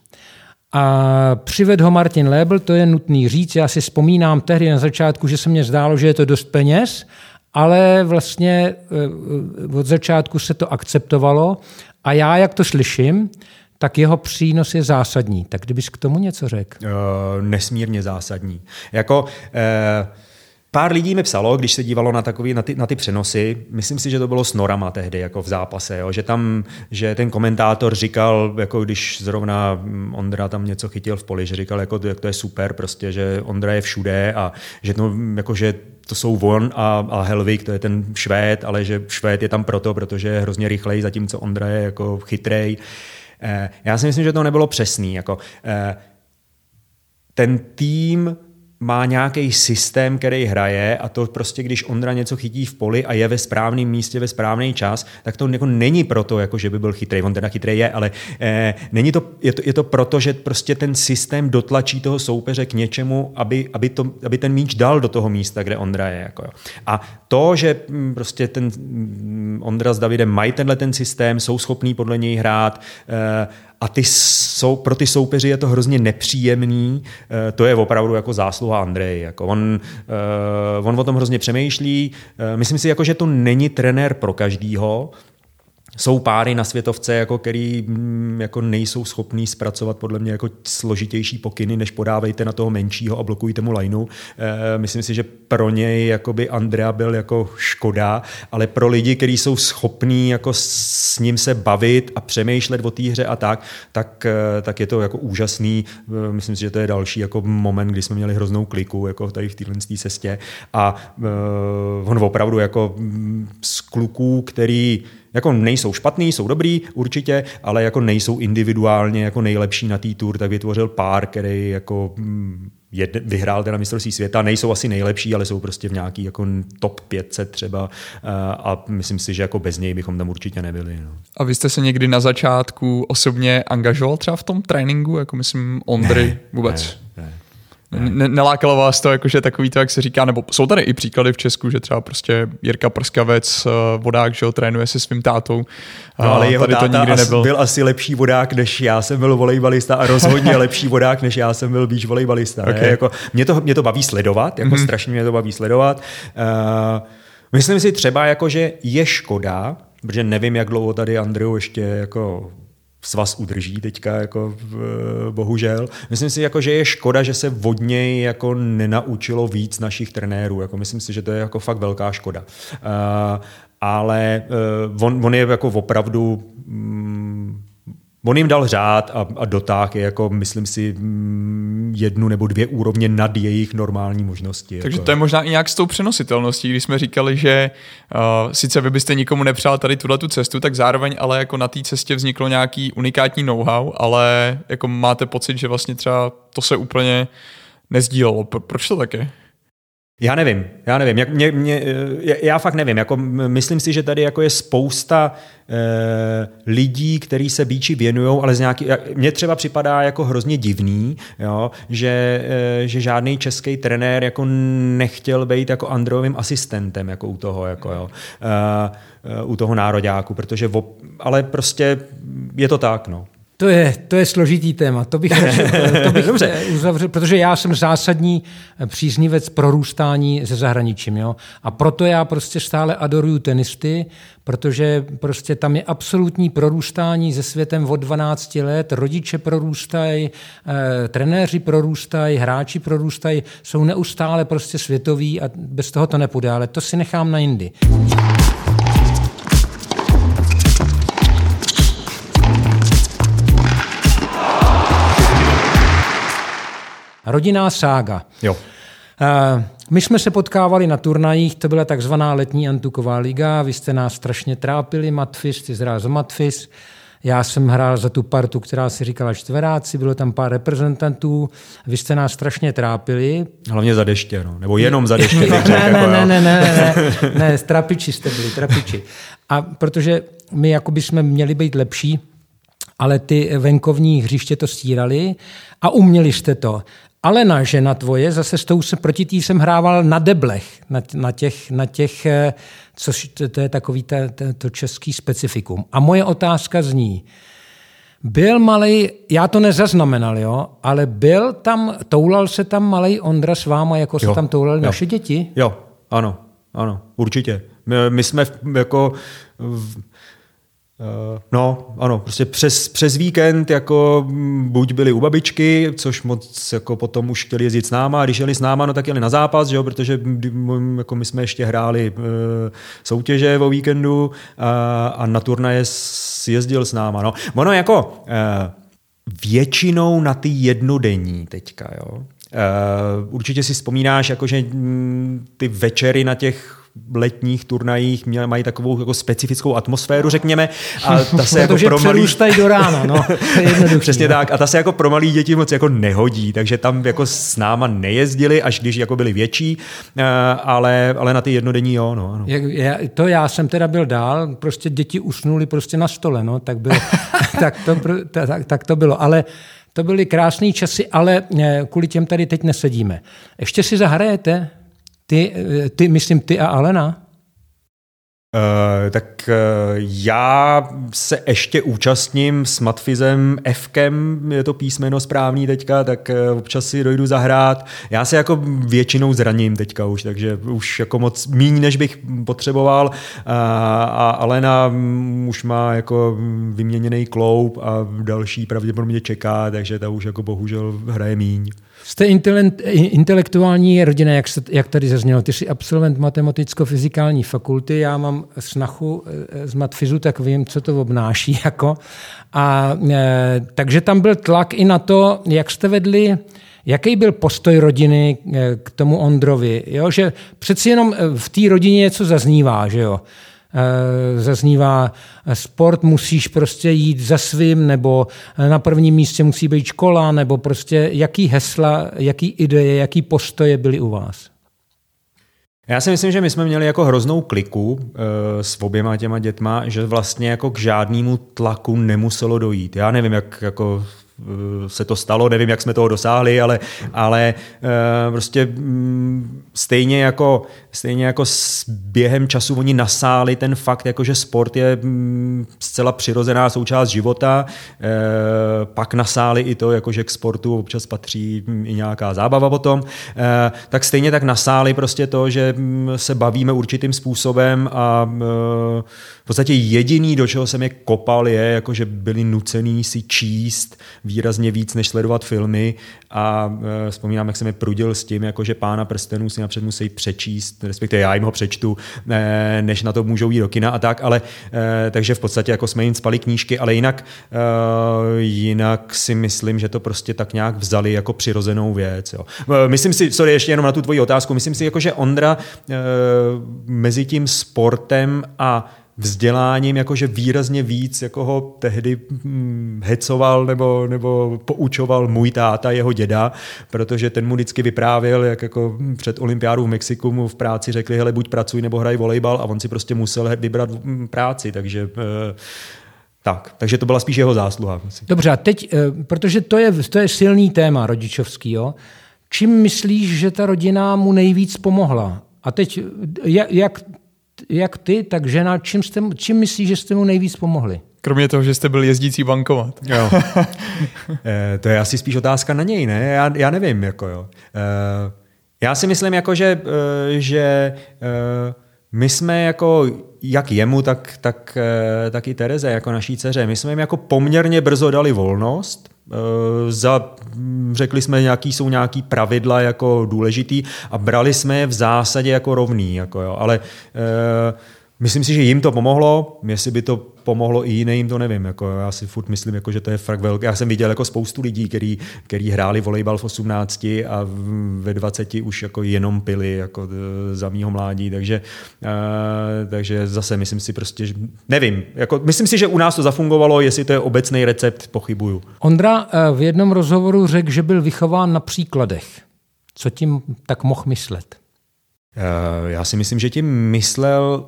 A přived ho Martin Lebel, to je nutný říct. Já si vzpomínám tehdy na začátku, že se mně zdálo, že je to dost peněz, ale vlastně eh, od začátku se to akceptovalo a já, jak to slyším, tak jeho přínos je zásadní. Tak kdybys k tomu něco řekl? Uh, nesmírně zásadní. Jako... Uh Pár lidí mi psalo, když se dívalo na, takový, na, ty, na ty přenosy, myslím si, že to bylo s Norama tehdy, jako v zápase, jo, že tam, že ten komentátor říkal, jako když zrovna Ondra tam něco chytil v poli, že říkal, jako, jak to je super, prostě, že Ondra je všude a že, to, jako, že to jsou Von a, a Helvik, to je ten Švéd, ale že Švéd je tam proto, protože je hrozně rychlej, zatímco Ondra je jako chytrej. Eh, já si myslím, že to nebylo přesný. Jako, eh, ten tým má nějaký systém, který hraje a to prostě, když Ondra něco chytí v poli a je ve správném místě ve správný čas, tak to jako není proto, jako že by byl chytrý. On teda chytrý je, ale eh, není to, je, to, je to proto, že prostě ten systém dotlačí toho soupeře k něčemu, aby, aby, to, aby ten míč dal do toho místa, kde Ondra je. Jako jo. A to, že mm, prostě ten mm, Ondra s Davidem mají tenhle ten systém, jsou schopní podle něj hrát, eh, a ty jsou, pro ty soupeři je to hrozně nepříjemný. Eh, to je opravdu jako zásluha Andrej. Jako on, eh, on o tom hrozně přemýšlí. Eh, myslím si, jako, že to není trenér pro každýho, jsou páry na světovce, jako který mm, jako nejsou schopní zpracovat podle mě jako složitější pokyny, než podávejte na toho menšího a blokujte mu lineu. E, myslím si, že pro něj jakoby Andrea byl jako škoda, ale pro lidi, kteří jsou schopní jako s ním se bavit a přemýšlet o té hře a tak, tak, eh, tak je to jako úžasný. E, myslím si, že to je další jako moment, kdy jsme měli hroznou kliku jako tady v téhle cestě a e, on opravdu jako mm, z kluků, který jako nejsou špatný, jsou dobrý určitě, ale jako nejsou individuálně jako nejlepší na té tour, tak vytvořil pár, který jako mm, jed, vyhrál teda mistrovství světa, nejsou asi nejlepší, ale jsou prostě v nějaký jako top 500 třeba eh, a myslím si, že jako bez něj bychom tam určitě nebyli. No. A vy jste se někdy na začátku osobně angažoval třeba v tom tréninku, jako myslím Ondry ne, vůbec? Ne, ne. Ne, nelákalo vás to, jakože takový to, jak se říká, nebo jsou tady i příklady v Česku, že třeba prostě Jirka Prskavec, eh, vodák, že ho trénuje se svým tátou. No, ale jeho táta to nikdy nebyl. byl asi lepší vodák, než já jsem byl volejbalista a rozhodně lepší vodák, než já jsem byl beach volejbalista. Okay. Jako, mě, to, mě to baví sledovat, jako mm-hmm. strašně mě to baví sledovat. Uh, myslím si třeba, jako, že je škoda, protože nevím, jak dlouho tady Andrew ještě jako svaz udrží teďka, jako bohužel. Myslím si, jako, že je škoda, že se od něj jako nenaučilo víc našich trenérů. Jako, myslím si, že to je jako fakt velká škoda. Uh, ale uh, on, on je jako opravdu um, On jim dal řád a, a dotáh je jako, myslím si, mm, jednu nebo dvě úrovně nad jejich normální možnosti. Takže jako. to je možná i nějak s tou přenositelností, když jsme říkali, že uh, sice vy byste nikomu nepřál tady tuhle tu cestu, tak zároveň ale jako na té cestě vzniklo nějaký unikátní know-how, ale jako máte pocit, že vlastně třeba to se úplně nezdílelo. Proč to tak je? Já nevím, já nevím. Jak mě, mě, já fakt nevím. Jako, myslím si, že tady jako je spousta e, lidí, kteří se bíči věnují, ale z nějaký, mně třeba připadá jako hrozně divný, jo, že, e, že žádný český trenér jako nechtěl být jako Androjovým asistentem jako u toho, jako, jo, e, u toho nároďáku, protože, vo, ale prostě je to tak, no. To je, to je složitý téma. To bych, to bych Dobře. uzavřel, protože já jsem zásadní příznivec prorůstání se zahraničím. Jo? A proto já prostě stále adoruju tenisty, protože prostě tam je absolutní prorůstání se světem od 12 let, rodiče prorůstají, eh, trenéři prorůstají, hráči prorůstají, jsou neustále prostě světoví a bez toho to nepůjde, ale to si nechám na jindy. Rodinná sága. Jo. Uh, my jsme se potkávali na turnajích, to byla takzvaná letní Antuková liga, vy jste nás strašně trápili, Matfis, ty zhrál za Matfis, já jsem hrál za tu partu, která si říkala čtveráci, bylo tam pár reprezentantů, vy jste nás strašně trápili. Hlavně za deště, no. nebo jenom za deště. ne, ne, jako, ne, ne, ne, ne, ne, ne, trapiči jste byli, trapiči. A protože my jako jsme měli být lepší, ale ty venkovní hřiště to stírali a uměli jste to. Alena, žena tvoje, zase s tou se proti tý jsem hrával na deblech, na, na těch, na těch eh, což to, to je takový ta, ta, to český specifikum. A moje otázka zní, byl malý, já to nezaznamenal, jo, ale byl tam, toulal se tam malý Ondra s váma, jako se tam toulali jo. naše děti? Jo, ano, ano, určitě. My, my jsme jako v, no, ano, prostě přes, přes víkend jako buď byli u babičky, což moc jako potom už chtěli jezdit s náma, a když jeli s náma, no tak jeli na zápas, že jo, protože jako my jsme ještě hráli uh, soutěže o víkendu a, a na turnaje jezdil s náma. No. Ono jako uh, většinou na ty jednodenní teďka, jo. Uh, určitě si vzpomínáš, jako, že mm, ty večery na těch letních turnajích měli, mají takovou jako specifickou atmosféru, řekněme. A ta se jako pro malý... do rána, no. Přesně tak. A ta se jako pro malý děti moc jako nehodí, takže tam jako s náma nejezdili, až když jako byli větší, eh, ale, ale na ty jednodenní jo. No, ano. Já, to já jsem teda byl dál, prostě děti usnuli prostě na stole, no, tak, bylo, tak, to, tak, tak to bylo. Ale to byly krásné časy, ale eh, kvůli těm tady teď nesedíme. Ještě si zahrajete? Ty, ty, myslím, ty a Alena? Uh, tak uh, já se ještě účastním s Matfizem Fkem, je to písmeno správný teďka, tak uh, občas si dojdu zahrát. Já se jako většinou zraním teďka už, takže už jako moc míň, než bych potřeboval. A Alena už má jako vyměněný kloup a další pravděpodobně čeká, takže ta už jako bohužel hraje míň. Jste intelektuální rodina, jak, se, jak tady zaznělo. Ty jsi absolvent matematicko-fyzikální fakulty, já mám snachu eh, z matfizu, tak vím, co to obnáší. Jako. A, e, takže tam byl tlak i na to, jak jste vedli Jaký byl postoj rodiny eh, k tomu Ondrovi? Jo? Že přeci jenom v té rodině něco zaznívá, že jo? Eh, zaznívá sport, musíš prostě jít za svým, nebo eh, na prvním místě musí být škola, nebo prostě jaký hesla, jaký ideje, jaký postoje byly u vás? Já si myslím, že my jsme měli jako hroznou kliku e, s oběma těma dětma, že vlastně jako k žádnému tlaku nemuselo dojít. Já nevím, jak jako se to stalo, nevím, jak jsme toho dosáhli, ale, ale eh, prostě mm, stejně jako, stejně jako s během času oni nasáli ten fakt, jako že sport je mm, zcela přirozená součást života, eh, pak nasáli i to, jako že k sportu občas patří mm, i nějaká zábava potom, tak stejně tak nasáli prostě to, že se bavíme určitým způsobem a v podstatě jediný, do čeho jsem je kopal, je, jako že byli nucený si číst výrazně víc, než sledovat filmy a e, vzpomínám, jak jsem je prudil s tím, jako že pána prstenů si napřed musí přečíst, respektive já jim ho přečtu, e, než na to můžou jít do kina a tak, ale e, takže v podstatě jako jsme jim spali knížky, ale jinak, e, jinak si myslím, že to prostě tak nějak vzali jako přirozenou věc. Jo. Myslím si, sorry, ještě jenom na tu tvoji otázku, myslím si, jako, že Ondra mezi tím sportem a vzděláním jakože výrazně víc, jako ho tehdy hm, hecoval nebo, nebo poučoval můj táta, jeho děda, protože ten mu vždycky vyprávěl, jak jako před olympiádou v Mexiku mu v práci řekli, hele, buď pracuj nebo hraj volejbal a on si prostě musel vybrat hm, práci, takže eh, tak, takže to byla spíš jeho zásluha. Dobře, a teď, eh, protože to je, to je silný téma rodičovský, jo? čím myslíš, že ta rodina mu nejvíc pomohla? A teď, jak, jak jak ty, tak žena, čím, jste, čím myslíš, že jste mu nejvíc pomohli? Kromě toho, že jste byl jezdící bankomat. Jo. e, to je asi spíš otázka na něj, ne? Já, já nevím, jako jo. E, já si myslím, jako, že, e, že e, my jsme jako jak jemu, tak, tak, tak i Tereze, jako naší dceře, my jsme jim jako poměrně brzo dali volnost, za, řekli jsme, jaký jsou nějaký pravidla jako důležitý a brali jsme je v zásadě jako rovný. Jako jo. Ale Myslím si, že jim to pomohlo, jestli by to pomohlo i jiným, to nevím. Jako, já si furt myslím, jako, že to je fakt velké. Já jsem viděl jako spoustu lidí, který, který hráli volejbal v 18 a ve 20 už jako jenom pili jako za mýho mládí, takže, uh, takže zase myslím si prostě, že, nevím. Jako, myslím si, že u nás to zafungovalo, jestli to je obecný recept, pochybuju. Ondra eh, v jednom rozhovoru řekl, že byl vychován na příkladech. Co tím tak mohl myslet? Já si myslím, že tím myslel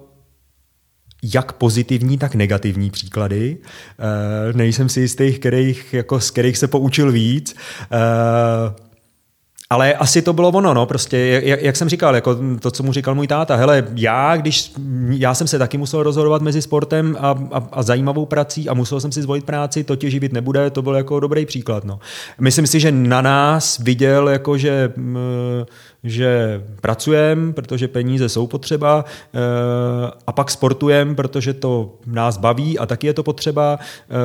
jak pozitivní, tak negativní příklady. Uh, nejsem si jistý, kterých, jako, z kterých se poučil víc. Uh, ale asi to bylo ono, no, prostě, jak, jak jsem říkal, jako to, co mu říkal můj táta, hele, já, když, já jsem se taky musel rozhodovat mezi sportem a, a, a zajímavou prací a musel jsem si zvolit práci, to tě živit nebude, to byl jako dobrý příklad, no. Myslím si, že na nás viděl, jako, že, že pracujeme, protože peníze jsou potřeba e, a pak sportujeme, protože to nás baví a taky je to potřeba. E,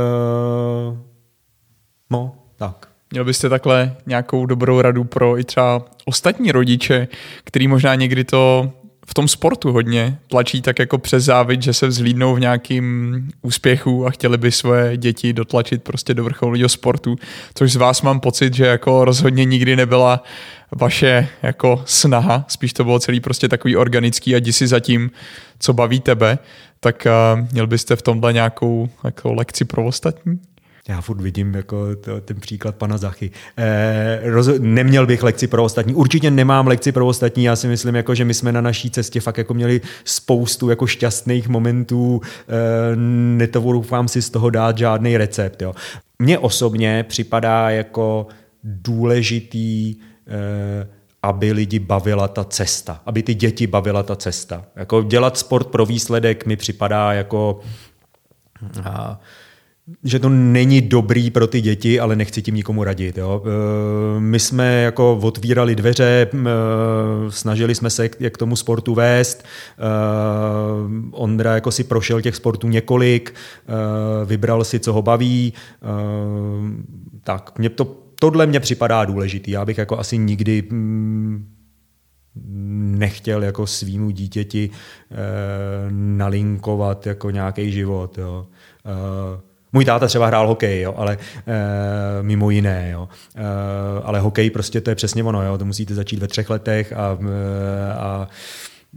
no, tak. Měl byste takhle nějakou dobrou radu pro i třeba ostatní rodiče, který možná někdy to v tom sportu hodně tlačí tak jako přes závit, že se vzhlídnou v nějakým úspěchu a chtěli by svoje děti dotlačit prostě do vrcholního sportu, což z vás mám pocit, že jako rozhodně nikdy nebyla vaše jako snaha, spíš to bylo celý prostě takový organický a jdi si za tím, co baví tebe, tak uh, měl byste v tomhle nějakou jako lekci pro ostatní? Já furt vidím jako to, ten příklad pana Zachy. Eh, roz, neměl bych lekci pro ostatní. Určitě nemám lekci pro ostatní. Já si myslím, jako, že my jsme na naší cestě fakt jako měli spoustu jako šťastných momentů. Eh, netovoufám si z toho dát žádný recept. Jo. Mně osobně připadá jako důležitý eh, aby lidi bavila ta cesta, aby ty děti bavila ta cesta. Jako dělat sport pro výsledek mi připadá jako a, že to není dobrý pro ty děti, ale nechci tím nikomu radit. Jo. E, my jsme jako otvírali dveře, e, snažili jsme se k tomu sportu vést. E, Ondra jako si prošel těch sportů několik, vybral si, co ho baví. Tak, mě to, tohle mě připadá důležitý. Já bych jako asi nikdy nechtěl jako svýmu dítěti nalinkovat jako nějaký život. Jo. Můj táta třeba hrál hokej, jo, ale e, mimo jiné, jo. E, ale hokej prostě to je přesně ono, jo. To musíte začít ve třech letech a, e, a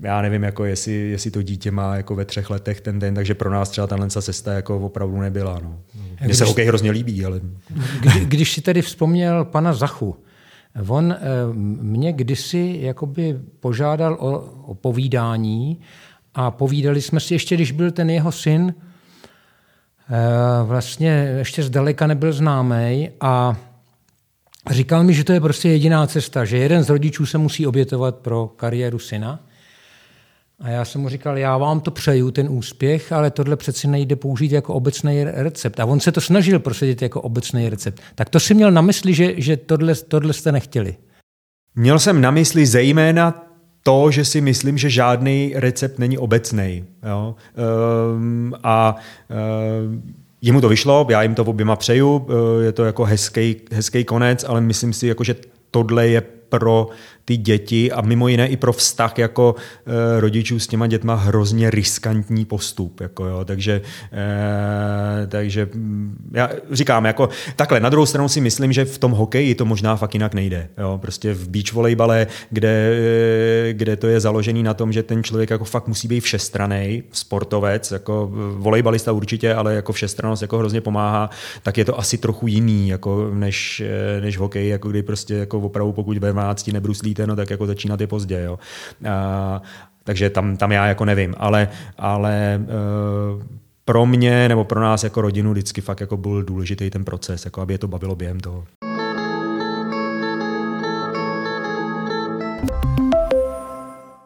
já nevím, jako jestli, jestli to dítě má jako ve třech letech ten den, takže pro nás třeba tahle cesta jako opravdu nebyla. No. Mně se hokej hrozně líbí, ale... Kdy, když si tedy vzpomněl pana Zachu, on mě kdysi jakoby požádal o, o povídání a povídali jsme si ještě, když byl ten jeho syn, Eh, vlastně ještě zdaleka nebyl známý a říkal mi, že to je prostě jediná cesta, že jeden z rodičů se musí obětovat pro kariéru syna. A já jsem mu říkal, já vám to přeju, ten úspěch, ale tohle přeci nejde použít jako obecný recept. A on se to snažil prosadit jako obecný recept. Tak to si měl na mysli, že, že tohle, tohle jste nechtěli. Měl jsem na mysli zejména to, že si myslím, že žádný recept není obecný. Um, a um, jemu to vyšlo, já jim to oběma přeju, je to jako hezký, hezký konec, ale myslím si, jako, že tohle je pro ty děti a mimo jiné i pro vztah jako e, rodičů s těma dětma hrozně riskantní postup. Jako jo. Takže, e, takže mm, já říkám, jako takhle, na druhou stranu si myslím, že v tom hokeji to možná fakt jinak nejde. Jo. Prostě v beach volejbale, kde, e, kde to je založený na tom, že ten člověk jako fakt musí být všestraný, sportovec, jako volejbalista určitě, ale jako všestranost jako hrozně pomáhá, tak je to asi trochu jiný, jako než, než v hokeji, jako kdy prostě jako opravdu pokud ve 12 nebruslí myslíte, no tak jako začínat je pozdě. Jo. A, takže tam, tam já jako nevím, ale, ale e, pro mě nebo pro nás jako rodinu vždycky fakt jako byl důležitý ten proces, jako aby je to bavilo během toho.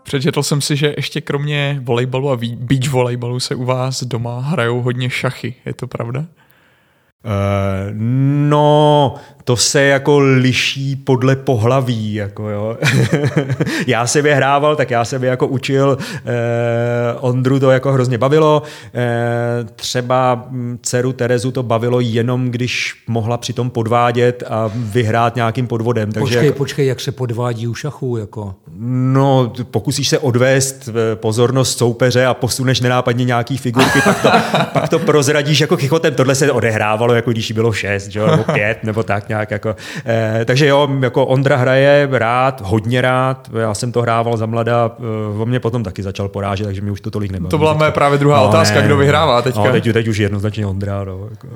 Přečetl jsem si, že ještě kromě volejbalu a beach volejbalu se u vás doma hrajou hodně šachy. Je to pravda? Uh, no, to se jako liší podle pohlaví. Jako jo. já se hrával, tak já se jako učil. Eh, Ondru to jako hrozně bavilo. Eh, třeba hm, dceru Terezu to bavilo jenom, když mohla přitom podvádět a vyhrát nějakým podvodem. Takže počkej, jako, počkej, jak se podvádí u šachu? Jako? No, pokusíš se odvést pozornost soupeře a posuneš nenápadně nějaký figurky, pak to, pak to prozradíš jako chichotem. Tohle se odehrávalo, jako když bylo šest, že? nebo pět, nebo tak nějak jako, eh, takže jo, jako Ondra hraje rád, hodně rád, já jsem to hrával za mlada, eh, on mě potom taky začal porážet, takže mi už to tolik nebaví. To byla moje právě druhá no, otázka, ne, kdo vyhrává teďka. No, teď, teď už jednoznačně Ondra. No, jako.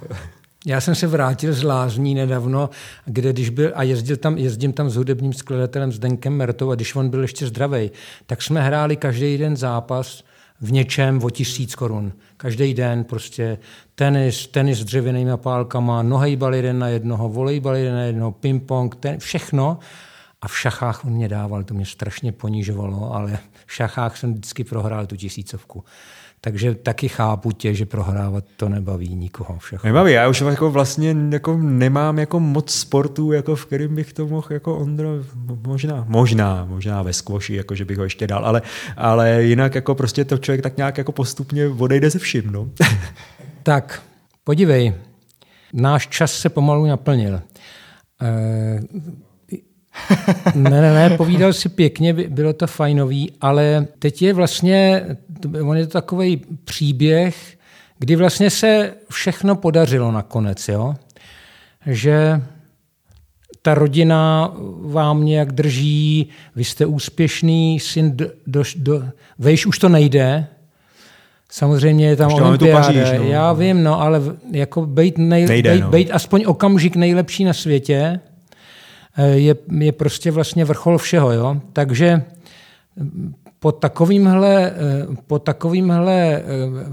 Já jsem se vrátil z Lázní nedávno, kde když byl, a jezdil tam, jezdím tam s hudebním skladatelem Zdenkem Mertou a když on byl ještě zdravý, tak jsme hráli každý den zápas v něčem o tisíc korun. Každý den prostě tenis, tenis s dřevěnými pálkama, nohejbal jeden na jednoho, volejbal jeden na jednoho, ping-pong, ten, všechno. A v šachách on mě dával, to mě strašně ponižovalo, ale v šachách jsem vždycky prohrál tu tisícovku. Takže taky chápu tě, že prohrávat to nebaví nikoho. Všechno. Nebaví, já už jako vlastně jako nemám jako moc sportů, jako v kterým bych to mohl jako Ondro, možná, možná, možná ve skvoši, jako že bych ho ještě dal, ale, ale jinak jako prostě to člověk tak nějak jako postupně odejde ze vším. No. tak, podívej, náš čas se pomalu naplnil. E- ne, ne, ne, povídal si pěkně, bylo to fajnový, ale teď je vlastně, on je to takový příběh, kdy vlastně se všechno podařilo nakonec, jo? že ta rodina vám nějak drží, vy jste úspěšný, syn do, do, do vejš už to nejde, Samozřejmě je tam Ještě olympiáda. Paříž, no. Já vím, no, ale jako být, nej, nejde, bejt, no. bejt aspoň okamžik nejlepší na světě, je, je prostě vlastně vrchol všeho. Jo? Takže po takovýmhle, eh, po takovýmhle eh,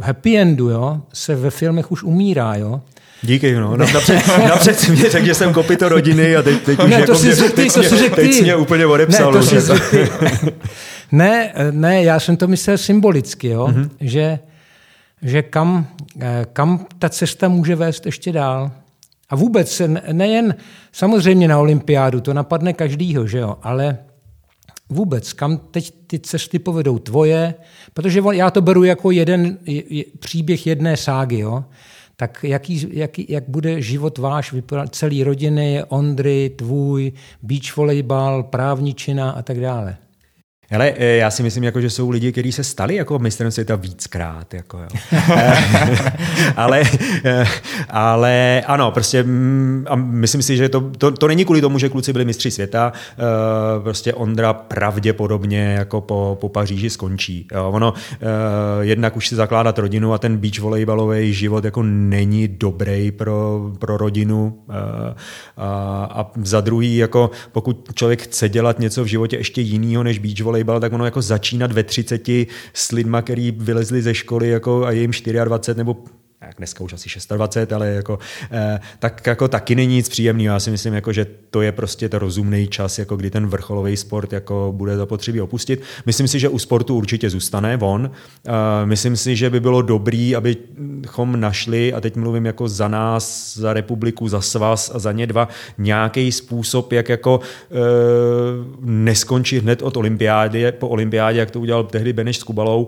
happy endu jo, se ve filmech už umírá. Jo? Díky, no. Napřed, napřed si mě řekl, že jsem kopito rodiny a teď, teď ne, už to jako si mě, řekl ty, teď, to řekl teď ty. mě úplně odepsal. Ne, to řekl ty. ne, ne, já jsem to myslel symbolicky, jo? Mm-hmm. že, že kam, kam ta cesta může vést ještě dál. A vůbec nejen samozřejmě na olympiádu, to napadne každýho, že jo, ale vůbec, kam teď ty cesty povedou tvoje, protože já to beru jako jeden příběh jedné ságy, jo, tak jaký, jaký, jak bude život váš celý rodiny, Ondry, tvůj, beach volejbal, právničina a tak dále. Ale eh, já si myslím, jako, že jsou lidi, kteří se stali jako mistrem světa víckrát. Jako, jo. ale, eh, ale ano, prostě mm, a myslím si, že to, to, to není kvůli tomu, že kluci byli mistři světa. Eh, prostě Ondra pravděpodobně jako po, po Paříži skončí. Jo. Ono jednak už si zakládat rodinu a ten beach volejbalový život jako není dobrý pro, pro rodinu. A, a za druhý, jako pokud člověk chce dělat něco v životě ještě jiného než beach volej volejbal, tak ono jako začínat ve 30 s lidma, který vylezli ze školy jako a je jim 24 nebo jak dneska už asi 26, ale jako, eh, tak jako taky není nic příjemného. Já si myslím, jako, že to je prostě to rozumný čas, jako kdy ten vrcholový sport jako bude zapotřebí opustit. Myslím si, že u sportu určitě zůstane von. Eh, myslím si, že by bylo dobrý, abychom našli, a teď mluvím jako za nás, za republiku, za svaz a za ně dva, nějaký způsob, jak jako eh, neskončit hned od olympiády, po olympiádě, jak to udělal tehdy Beneš s Kubalou,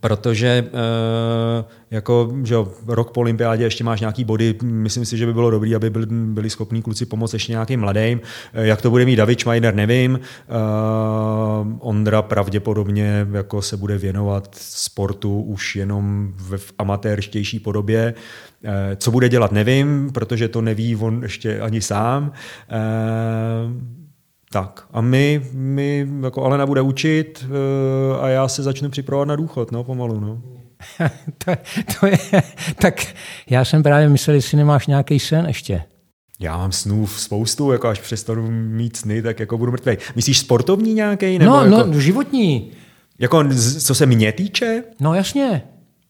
protože uh, jako, že rok po olympiádě ještě máš nějaký body, myslím si, že by bylo dobré, aby byli, byli schopní kluci pomoct ještě nějakým mladým. Eh, jak to bude mít David Schmeider, nevím. Uh, Ondra pravděpodobně jako se bude věnovat sportu už jenom v, amatérštější podobě. Co bude dělat, nevím, protože to neví on ještě ani sám. Tak a my, my jako Alena bude učit uh, a já se začnu připravovat na důchod, no pomalu, no. to, to je, tak já jsem právě myslel, jestli nemáš nějaký sen ještě. Já mám snů spoustu, jako až přestanu mít sny, tak jako budu mrtvý. Myslíš sportovní nějaký? Nebo no, jako, no, životní. Jako, co se mě týče? No jasně.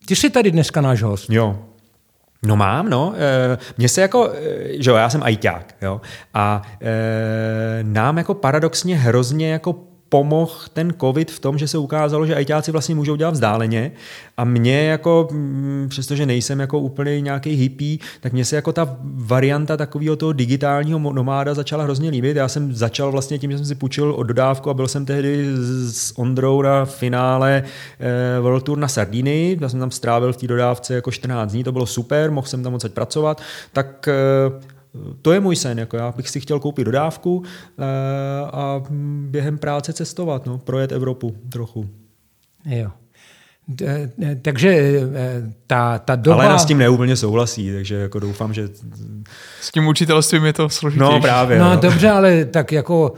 Ty jsi tady dneska náš host. Jo, No mám, no. Eh, mně se jako, eh, že jo, já jsem ajťák, jo. A e, nám jako paradoxně hrozně jako pomohl ten covid v tom, že se ukázalo, že ajťáci vlastně můžou dělat vzdáleně a mě jako, mm, přestože nejsem jako úplně nějaký hippie, tak mě se jako ta varianta takového toho digitálního nomáda začala hrozně líbit. Já jsem začal vlastně tím, že jsem si půjčil od dodávku a byl jsem tehdy s Ondrou na finále eh, World Tour na Sardiny. Já jsem tam strávil v té dodávce jako 14 dní, to bylo super, mohl jsem tam odsaď pracovat. Tak eh, to je můj sen, jako já bych si chtěl koupit dodávku eh, a během práce cestovat, no, projet Evropu trochu. Jo. Takže eh, ta, ta doba... Ale s tím neúplně souhlasí, takže jako doufám, že... S tím učitelstvím je to složitější. No právě. No, no. dobře, ale tak jako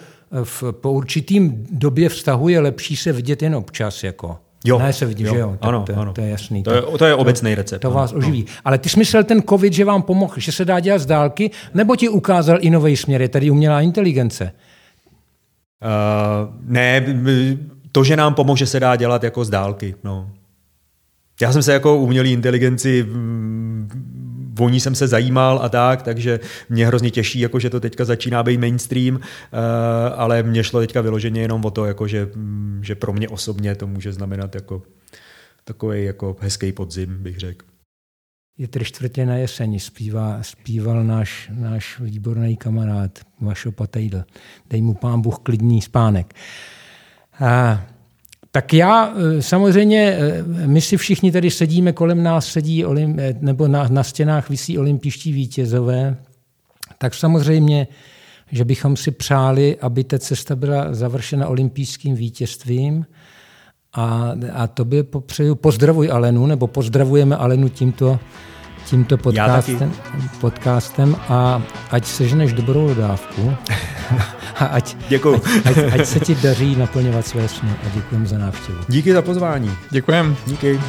v, po určitým době vztahu je lepší se vidět jen občas, jako. Jo, ne se vidí, jo. že jo? ano, to, ano. to je jasný. To je, to je obecný recept. To no, vás no. oživí. Ale ty jsi myslel ten covid, že vám pomohl, že se dá dělat z dálky, nebo ti ukázal i nový směr, je tady umělá inteligence? Uh, ne, to, že nám pomohl, že se dá dělat jako z dálky. No. Já jsem se jako umělý inteligenci o ní jsem se zajímal a tak, takže mě hrozně těší, jako že to teďka začíná být mainstream, uh, ale mě šlo teďka vyloženě jenom o to, jako že, mm, že pro mě osobně to může znamenat jako takový jako hezký podzim, bych řekl. Je tři čtvrtě na jeseni, zpívá, zpíval náš, náš výborný kamarád Vašo Patejdl. Dej mu pán Bůh klidný spánek. A tak já eh, samozřejmě, eh, my si všichni tady sedíme, kolem nás sedí, eh, nebo na, na stěnách visí olympijští vítězové, tak samozřejmě, že bychom si přáli, aby ta cesta byla završena olympijským vítězstvím. A, a tobě popřeju, pozdravuj Alenu, nebo pozdravujeme Alenu tímto, tímto podcastem, podcastem a ať seženeš dobrou dávku. A ať, Děkuju. Ať, ať, ať se ti daří naplňovat své sny a děkujeme za návštěvu. Díky za pozvání. Děkujem. Díky.